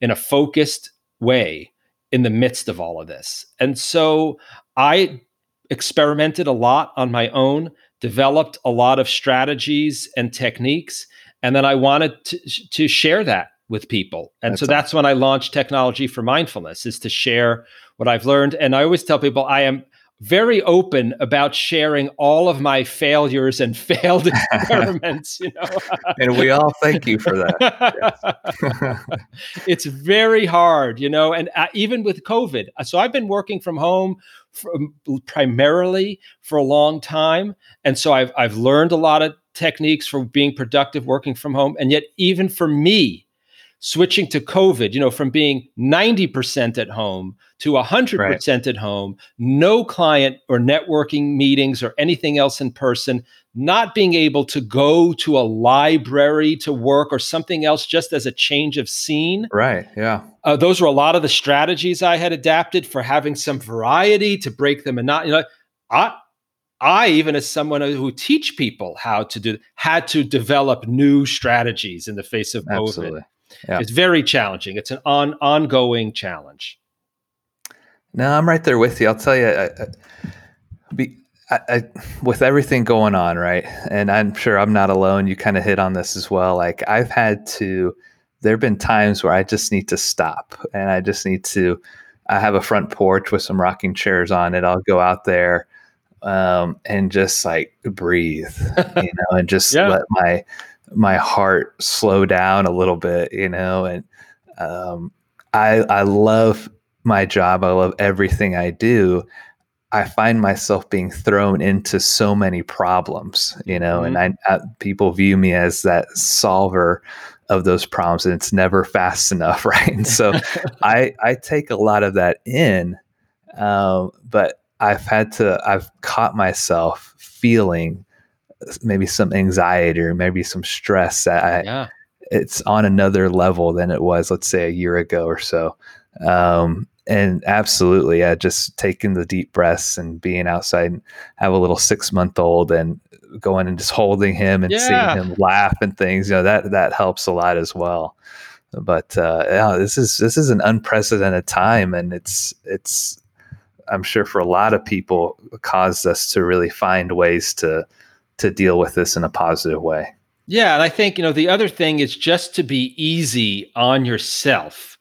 in a focused way in the midst of all of this. And so I experimented a lot on my own, developed a lot of strategies and techniques, and then I wanted to, to share that with people. And that's so that's when I launched Technology for Mindfulness is to share what I've learned. And I always tell people I am very open about sharing all of my failures and failed experiments you know and we all thank you for that it's very hard you know and uh, even with covid so i've been working from home from, primarily for a long time. And so i've i've learned a lot of techniques for being productive working from home. And yet even for me switching to COVID, you know, from being 90% at home to 100% right. at home, no client or networking meetings or anything else in person, not being able to go to a library to work or something else just as a change of scene. Right. Yeah. Uh, those were a lot of the strategies I had adapted for having some variety to break them and not, you know, I, I, even as someone who teach people how to do, had to develop new strategies in the face of COVID. Absolutely. Yeah. It's very challenging. It's an on ongoing challenge. No, I'm right there with you. I'll tell you, I, I, be, I, with everything going on, right? And I'm sure I'm not alone. You kind of hit on this as well. Like I've had to. There have been times where I just need to stop, and I just need to. I have a front porch with some rocking chairs on it. I'll go out there um, and just like breathe, you know, and just yeah. let my my heart slow down a little bit, you know, and um, I I love my job. I love everything I do. I find myself being thrown into so many problems, you know, mm-hmm. and I, I, people view me as that solver of those problems, and it's never fast enough, right? And so I I take a lot of that in, um, but I've had to I've caught myself feeling maybe some anxiety or maybe some stress that I, yeah. it's on another level than it was, let's say a year ago or so. Um, and absolutely, yeah, just taking the deep breaths and being outside and have a little six month old and going and just holding him and yeah. seeing him laugh and things, you know, that, that helps a lot as well. But, uh, yeah, this is, this is an unprecedented time and it's, it's, I'm sure for a lot of people caused us to really find ways to, to deal with this in a positive way. Yeah, and I think you know the other thing is just to be easy on yourself.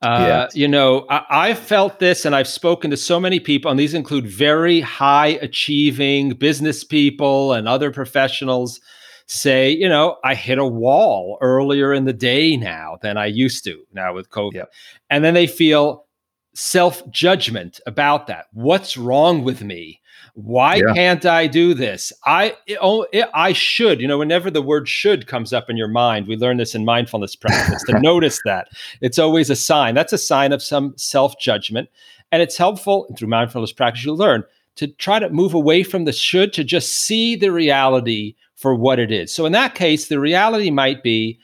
Uh, yes. You know, I, have felt this, and I've spoken to so many people, and these include very high achieving business people and other professionals. Say, you know, I hit a wall earlier in the day now than I used to now with COVID, yep. and then they feel self judgment about that. What's wrong with me? Why yeah. can't I do this? I it, oh, it, I should. You know, whenever the word "should" comes up in your mind, we learn this in mindfulness practice to notice that it's always a sign. That's a sign of some self judgment, and it's helpful through mindfulness practice. You learn to try to move away from the should to just see the reality for what it is. So in that case, the reality might be,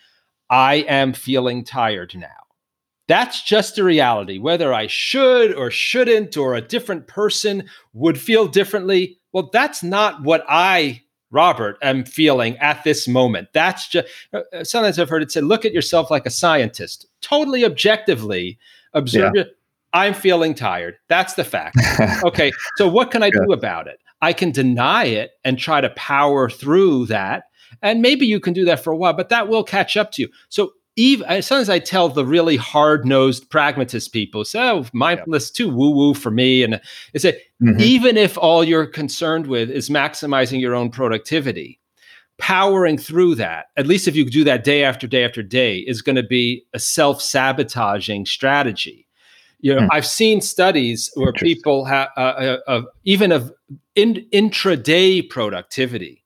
I am feeling tired now. That's just a reality. Whether I should or shouldn't, or a different person would feel differently, well, that's not what I, Robert, am feeling at this moment. That's just uh, uh, sometimes I've heard it said, look at yourself like a scientist, totally objectively observe yeah. I'm feeling tired. That's the fact. okay. So what can I yeah. do about it? I can deny it and try to power through that. And maybe you can do that for a while, but that will catch up to you. So even as sometimes I tell the really hard nosed pragmatist people, say, oh, mindfulness yeah. too woo woo for me. And it's say, mm-hmm. even if all you're concerned with is maximizing your own productivity, powering through that, at least if you do that day after day after day, is going to be a self sabotaging strategy. You know, hmm. I've seen studies where people have uh, uh, uh, even of in, intraday productivity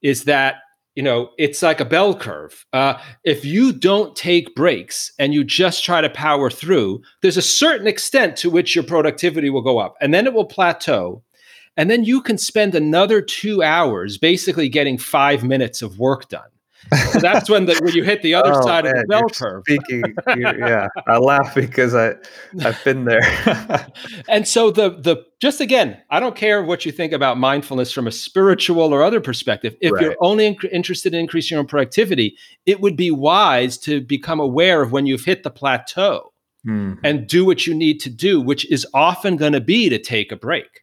is that you know it's like a bell curve. Uh, if you don't take breaks and you just try to power through there's a certain extent to which your productivity will go up and then it will plateau. And then you can spend another two hours basically getting five minutes of work done so that's when the when you hit the other oh, side man, of the bell curve. Speaking, yeah, I laugh because I I've been there. and so the the just again, I don't care what you think about mindfulness from a spiritual or other perspective. If right. you're only inc- interested in increasing your own productivity, it would be wise to become aware of when you've hit the plateau mm. and do what you need to do, which is often going to be to take a break,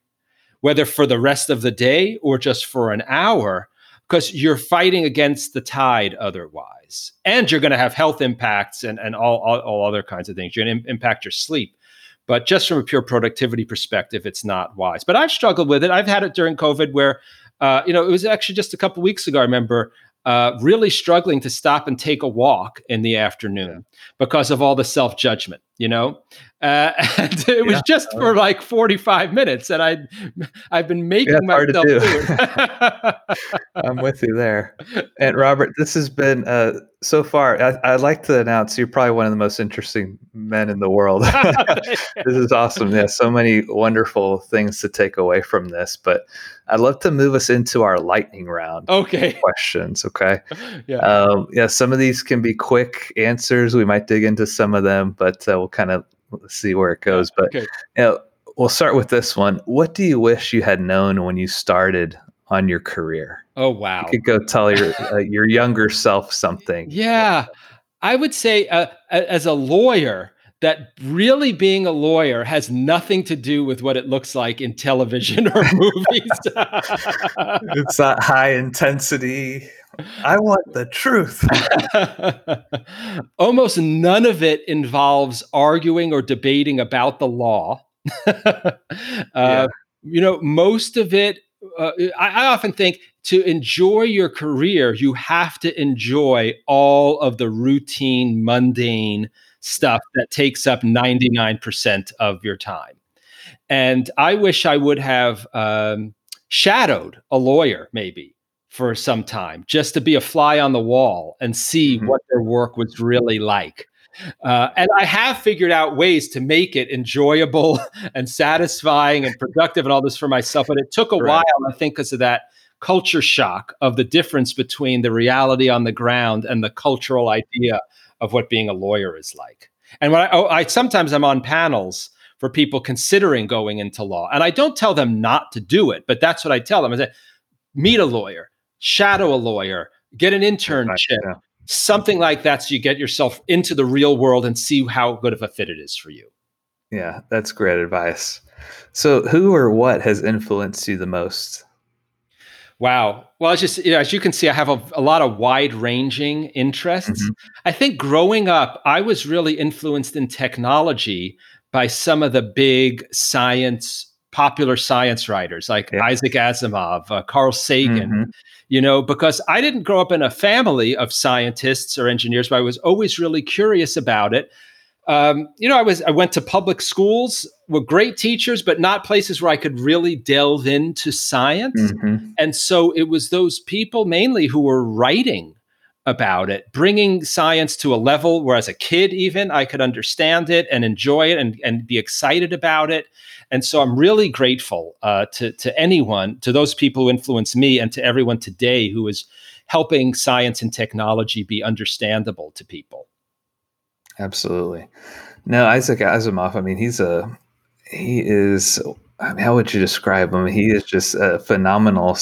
whether for the rest of the day or just for an hour because you're fighting against the tide otherwise. And you're going to have health impacts and, and all, all, all other kinds of things. You're going to Im- impact your sleep. But just from a pure productivity perspective, it's not wise. But I've struggled with it. I've had it during COVID where, uh, you know, it was actually just a couple weeks ago. I remember uh, really struggling to stop and take a walk in the afternoon yeah. because of all the self judgment, you know. Uh, and it was yeah. just for like 45 minutes, and I, I've been making yeah, myself it. I'm with you there. And Robert, this has been uh, so far. I, would like to announce you're probably one of the most interesting men in the world. this is awesome. Yeah, so many wonderful things to take away from this. But I'd love to move us into our lightning round. Okay. Questions. Okay. yeah. Um, yeah. Some of these can be quick answers. We might dig into some of them, but uh, we'll kind of see where it goes. But okay. you know, we'll start with this one. What do you wish you had known when you started on your career? Oh wow! You could go tell your uh, your younger self something. Yeah, I would say uh, as a lawyer that really being a lawyer has nothing to do with what it looks like in television or movies. it's that high intensity. I want the truth. Almost none of it involves arguing or debating about the law. uh, yeah. You know, most of it, uh, I, I often think to enjoy your career, you have to enjoy all of the routine, mundane stuff that takes up 99% of your time. And I wish I would have um, shadowed a lawyer maybe for some time just to be a fly on the wall and see mm-hmm. what their work was really like. Uh, and I have figured out ways to make it enjoyable and satisfying and productive and all this for myself. But it took a right. while, I think, because of that culture shock of the difference between the reality on the ground and the cultural idea of what being a lawyer is like. And when I, oh, I sometimes I'm on panels for people considering going into law, and I don't tell them not to do it, but that's what I tell them: is that meet a lawyer, shadow a lawyer, get an internship, yeah. something like that, so you get yourself into the real world and see how good of a fit it is for you. Yeah, that's great advice. So, who or what has influenced you the most? Wow. Well, it's just you know, as you can see, I have a, a lot of wide ranging interests. Mm-hmm. I think growing up, I was really influenced in technology by some of the big science, popular science writers like yeah. Isaac Asimov, uh, Carl Sagan. Mm-hmm. You know, because I didn't grow up in a family of scientists or engineers, but I was always really curious about it. Um, you know, I was I went to public schools with great teachers, but not places where I could really delve into science. Mm-hmm. And so it was those people mainly who were writing about it, bringing science to a level where, as a kid, even I could understand it and enjoy it and, and be excited about it. And so I'm really grateful uh, to to anyone, to those people who influenced me, and to everyone today who is helping science and technology be understandable to people. Absolutely. No, Isaac Asimov. I mean, he's a he is. I mean, how would you describe him? He is just a phenomenal.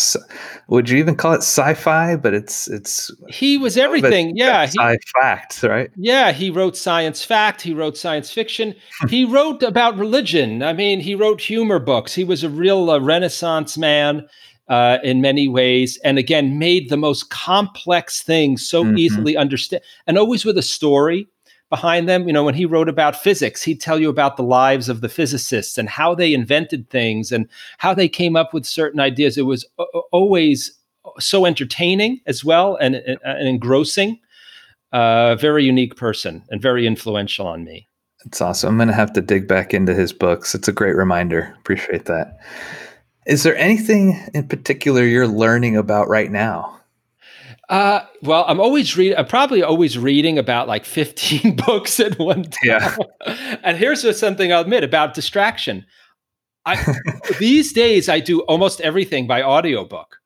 Would you even call it sci-fi? But it's it's. He was everything. Yeah, sci fact, right? Yeah, he wrote science fact. He wrote science fiction. he wrote about religion. I mean, he wrote humor books. He was a real uh, Renaissance man. Uh, in many ways, and again, made the most complex things so mm-hmm. easily understand, and always with a story behind them. You know, when he wrote about physics, he'd tell you about the lives of the physicists and how they invented things and how they came up with certain ideas. It was always so entertaining as well and, and, and engrossing. Uh, very unique person and very influential on me. It's awesome. I'm going to have to dig back into his books. It's a great reminder. Appreciate that. Is there anything in particular you're learning about right now? Uh, well, I'm always reading. I'm probably always reading about like 15 books at one time. Yeah. and here's something I'll admit about distraction. I, these days, I do almost everything by audiobook.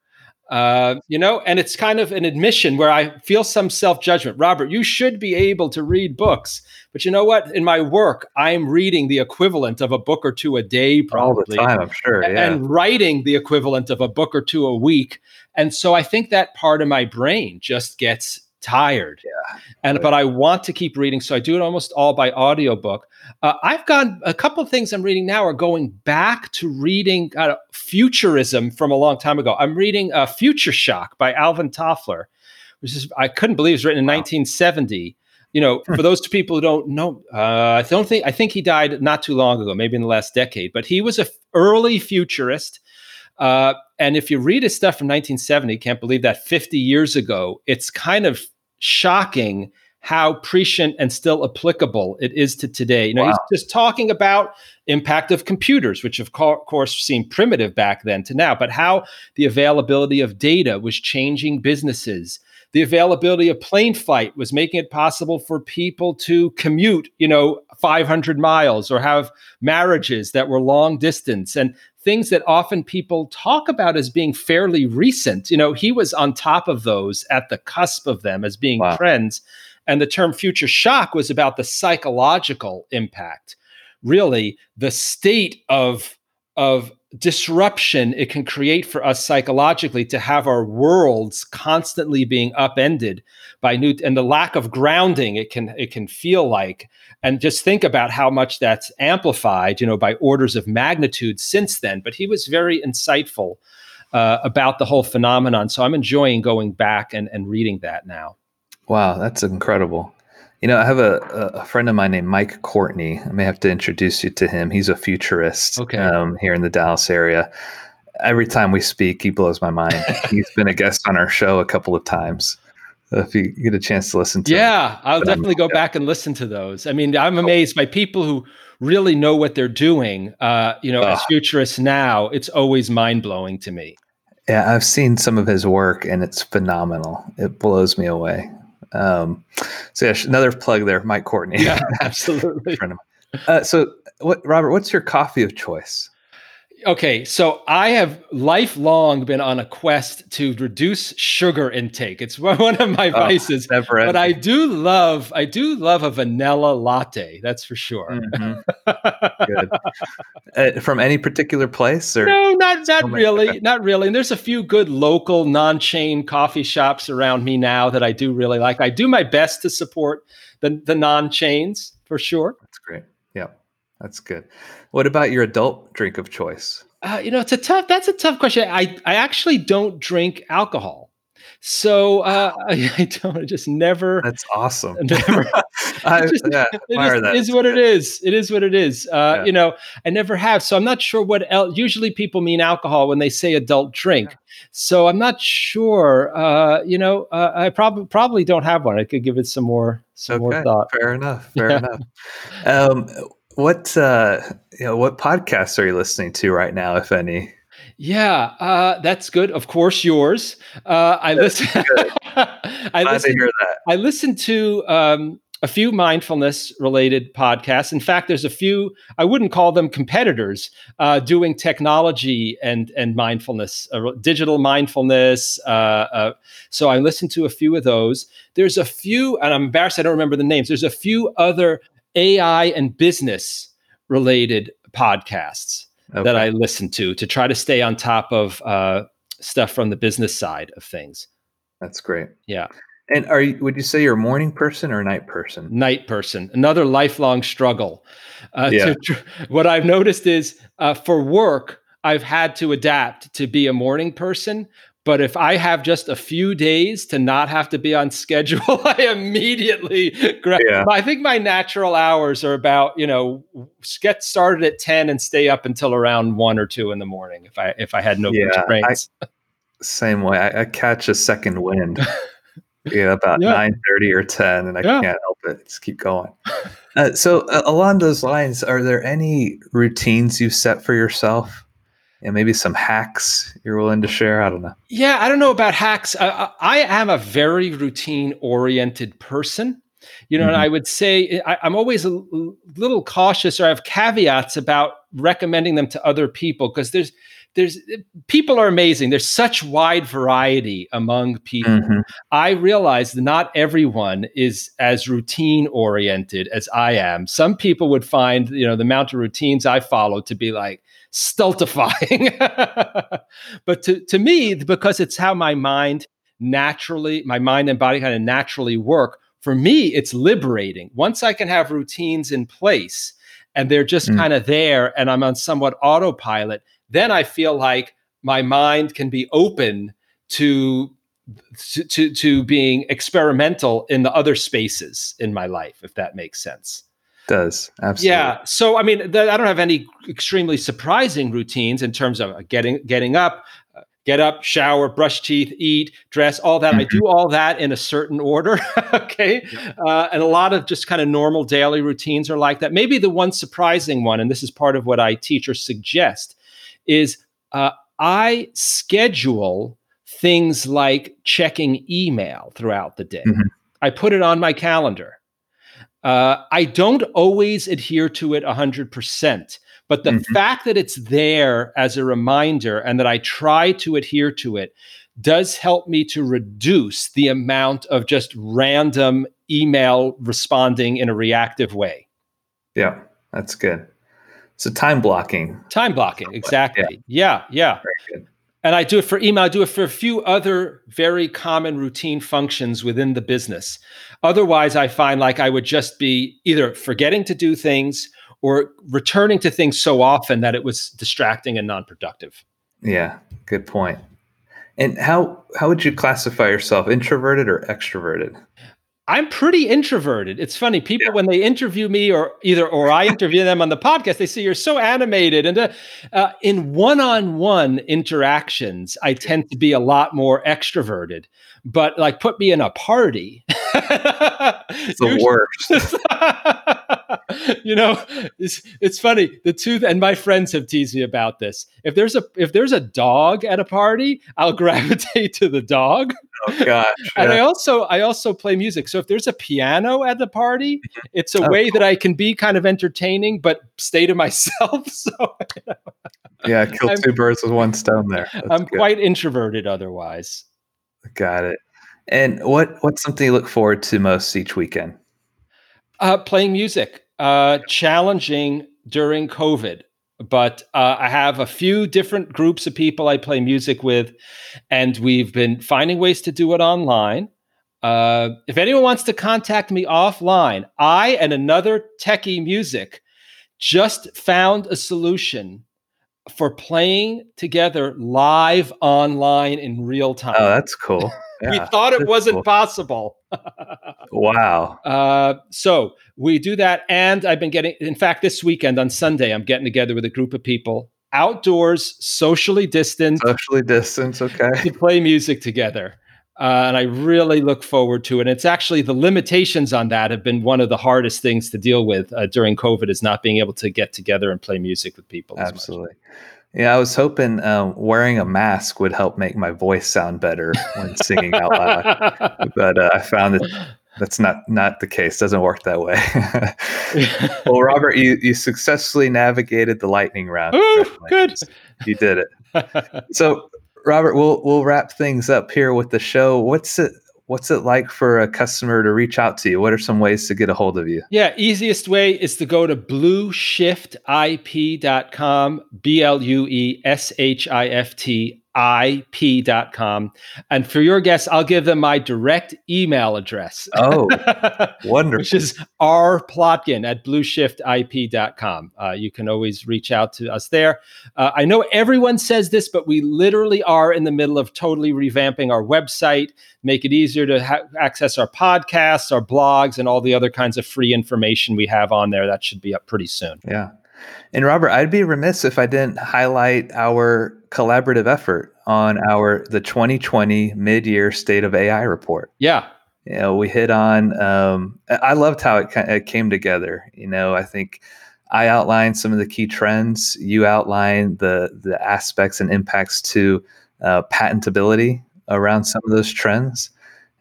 Uh, you know, and it's kind of an admission where I feel some self judgment. Robert, you should be able to read books, but you know what? In my work, I'm reading the equivalent of a book or two a day, probably all the time. I'm sure, yeah. and writing the equivalent of a book or two a week. And so I think that part of my brain just gets tired. Yeah. And but I want to keep reading, so I do it almost all by audiobook. Uh, I've gone a couple of things I'm reading now are going back to reading uh, futurism from a long time ago. I'm reading uh, Future Shock by Alvin Toffler, which is I couldn't believe it was written in wow. 1970. You know, for those two people who don't know, uh, I don't think I think he died not too long ago, maybe in the last decade. But he was a f- early futurist. Uh, and if you read his stuff from 1970, can't believe that 50 years ago, it's kind of shocking how prescient and still applicable it is to today. You know, wow. he's just talking about impact of computers, which of co- course seemed primitive back then to now, but how the availability of data was changing businesses. The availability of plane flight was making it possible for people to commute, you know, 500 miles or have marriages that were long distance. And things that often people talk about as being fairly recent. You know, he was on top of those at the cusp of them as being wow. trends. And the term future shock was about the psychological impact, really, the state of, of disruption it can create for us psychologically to have our worlds constantly being upended by new and the lack of grounding it can it can feel like. And just think about how much that's amplified you know by orders of magnitude since then. But he was very insightful uh, about the whole phenomenon. So i'm enjoying going back and, and reading that now. Wow that's incredible you know i have a, a friend of mine named mike courtney. I may have to introduce you to him. He's a futurist okay. um, here in the dallas area. Every time we speak he blows my mind. He's been a guest on our show a couple of times. If you get a chance to listen to yeah i'll definitely go back and listen to those. I mean i'm amazed by people who really know what they're doing uh, you know as futurists now. It's always mind-blowing to me. Yeah i've seen some of his work and it's phenomenal. It blows me away um, so yeah another plug there mike courtney. Yeah absolutely. Uh, so what robert what's your coffee of choice okay, so I have lifelong been on a quest to reduce sugar intake. It's one of my oh, vices. but I do love, I do love a vanilla latte. That's for sure. Mm-hmm. Good. Uh, from any particular place, or no, not not really, not really. And there's a few good local non-chain coffee shops around me now that I do really like. I do my best to support the the non-chains for sure. That's great. Yeah, that's good. What about your adult drink of choice? Uh, you know, it's a tough. That's a tough question. I I actually don't drink alcohol, so uh, I, I, don't. I just never. That's awesome. Never. I, just, yeah, it is, is, what it is. It is what it is. Uh, yeah. You know, I never have. So I'm not sure what else. Usually, people mean alcohol when they say adult drink. Yeah. So I'm not sure. Uh, you know, uh, I probably probably don't have one. I could give it some more some okay. more thought. Fair enough. Fair yeah. enough. Um, what uh, you know, what podcasts are you listening to right now, if any? Yeah, uh, that's good. Of course, yours. Uh, I listen. I listen. To I listen to um, a few mindfulness related podcasts. In fact, there's a few. I wouldn't call them competitors uh, doing technology and and mindfulness, uh, digital mindfulness. Uh, uh, so I listen to a few of those. There's a few, and I'm embarrassed I don't remember the names. There's a few other AI and business related podcasts okay. that I listen to to try to stay on top of uh, stuff from the business side of things. That's great. Yeah. And are you, would you say you're a morning person or a night person? Night person. Another lifelong struggle. Uh, yeah. To, what I've noticed is uh, for work, I've had to adapt to be a morning person, but if I have just a few days to not have to be on schedule, I immediately grab. Yeah. I think my natural hours are about you know get started at ten and stay up until around one or two in the morning. If I if I had no yeah, I, same way. I, I catch a second wind. yeah, about Yeah. nine thirty or ten, and I Yeah. can't help it. Just keep going. Uh, so, uh, along those lines, are there any routines you set for yourself? And maybe some hacks you're willing to share? I don't know. Yeah, I don't know about hacks. I, I am a very routine oriented person. You know, and Mhm. I would say I, I'm always a little cautious or I have caveats about recommending them to other people because there's there's people are amazing. There's such wide variety among people. Mhm. I realize that not everyone is as routine oriented as I am. Some people would find, you know, the amount of routines I follow to be like stultifying. but to, to me, because it's how my mind naturally, my mind and body kind of naturally work, for me, it's liberating. Once I can have routines in place and they're just Mm. kind of there and I'm on somewhat autopilot, then I feel like my mind can be open to to, to to being experimental in the other spaces in my life, if that makes sense. Does absolutely. Yeah. So I mean, th- I don't have any extremely surprising routines in terms of uh, getting getting up, uh, get up, shower, brush teeth, eat, dress, all that. I Mhm. do all that in a certain order. okay. Uh, and a lot of just kind of normal daily routines are like that. Maybe the one surprising one, and this is part of what I teach or suggest, is uh, I schedule things like checking email throughout the day. Mhm. I put it on my calendar. Uh, I don't always adhere to it 100%, but the Mhm. fact that it's there as a reminder and that I try to adhere to it does help me to reduce the amount of just random email responding in a reactive way. Yeah, that's good. So time blocking. Time blocking, exactly. Yeah, yeah. Good. And I do it for email. I do it for a few other very common routine functions within the business. Otherwise, I find like I would just be either forgetting to do things or returning to things so often that it was distracting and non-productive. Yeah, good point. And how how would you classify yourself, introverted or extroverted? I'm pretty introverted. It's funny. People, when they interview me, or either or I interview them on the podcast, they say you're so animated. And uh, uh, in one-on-one interactions, I tend to be a lot more extroverted. But like, put me in a party. It's the worst. you know, it's it's funny. The two and my friends have teased me about this. If there's a if there's a dog at a party, I'll gravitate to the dog. Oh gosh. And I also I also play music. So if there's a piano at the party, mm-hmm. it's a Oh, way that I can be kind of entertaining but stay to myself. So yeah, kill I'm- two birds with one stone there. That's I'm good. quite introverted otherwise. Got it. And what what's something you look forward to most each weekend? Uh, playing music, uh, challenging during COVID. But uh, I have a few different groups of people I play music with, and we've been finding ways to do it online. Uh, if anyone wants to contact me offline, I and another techie music just found a solution for playing together live online in real time. Oh, that's cool. we thought it wasn't cool. possible. Wow. Uh, so we do that. And I've been getting, in fact, this weekend on Sunday, I'm getting together with a group of people outdoors, socially distanced, Socially distance, okay. to play music together. Uh, and I really look forward to it. And it's actually the limitations on that have been one of the hardest things to deal with uh, during COVID is not being able to get together and play music with people. Absolutely. Yeah, I was hoping um, wearing a mask would help make my voice sound better when singing out loud, but uh, I found that that's not not the case. Doesn't work that way. well, Robert, you you successfully navigated the lightning round. Ooh, good. You did it. So, Robert, we'll we'll wrap things up here with the show. What's it What's it like for a customer to reach out to you? What are some ways to get a hold of you? Yeah, easiest way is to go to blueshiftip.com, B L U E S H I F T ip.com. And for your guests, I'll give them my direct email address. Oh, wonderful. Which is rplotkin at blueshiftip.com. Uh, you can always reach out to us there. Uh, I know everyone says this, but we literally are in the middle of totally revamping our website, make it easier to ha- access our podcasts, our blogs, and all the other kinds of free information we have on there. That should be up pretty soon. Yeah. And Robert, I'd be remiss if I didn't highlight our collaborative effort on our the 2020 mid-year state of AI report. Yeah. You know, we hit on. Um, I loved how it, it came together. You know, I think I outlined some of the key trends. You outlined the the aspects and impacts to uh, patentability around some of those trends.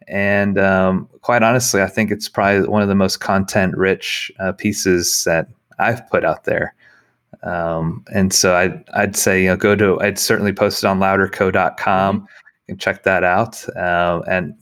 And um, quite honestly, I think it's probably one of the most content rich uh, pieces that I've put out there. Um, and so I'd, I'd say, you know, go to, I'd certainly post it on louderco.com and check that out. Uh, and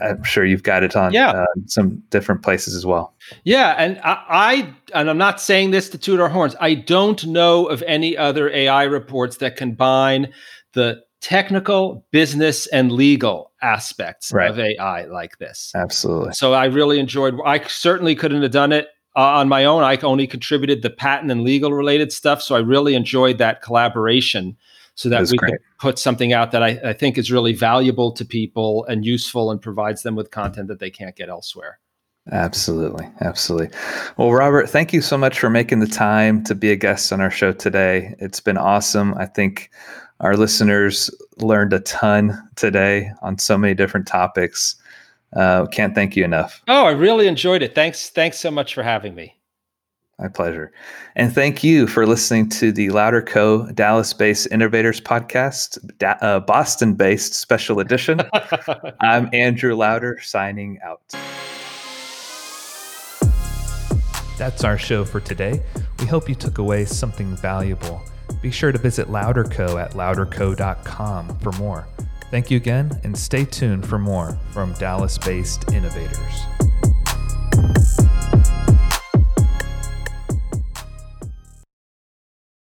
I'm sure you've got it on yeah. uh, some different places as well. Yeah, and I, I, and I'm not saying this to toot our horns. I don't know of any other AI reports that combine the technical, business, and legal aspects right. of AI like this. Absolutely. So I really enjoyed. I certainly couldn't have done it uh, on my own. I only contributed the patent and legal related stuff. So I really enjoyed that collaboration so that we great. could put something out that I, I think is really valuable to people and useful and provides them with content that they can't get elsewhere. Absolutely. Absolutely. Well, Robert, thank you so much for making the time to be a guest on our show today. It's been awesome. I think our listeners learned a ton today on so many different topics. Uh, can't thank you enough. Oh, I really enjoyed it. Thanks. Thanks so much for having me. My pleasure. And thank you for listening to the Louder Co. Dallas based Innovators podcast, da- uh, Boston based special edition. I'm Andrew Louder signing out. That's our show for today. We hope you took away something valuable. Be sure to visit LouderCo at louderco.com for more. Thank you again, and stay tuned for more from Dallas based innovators.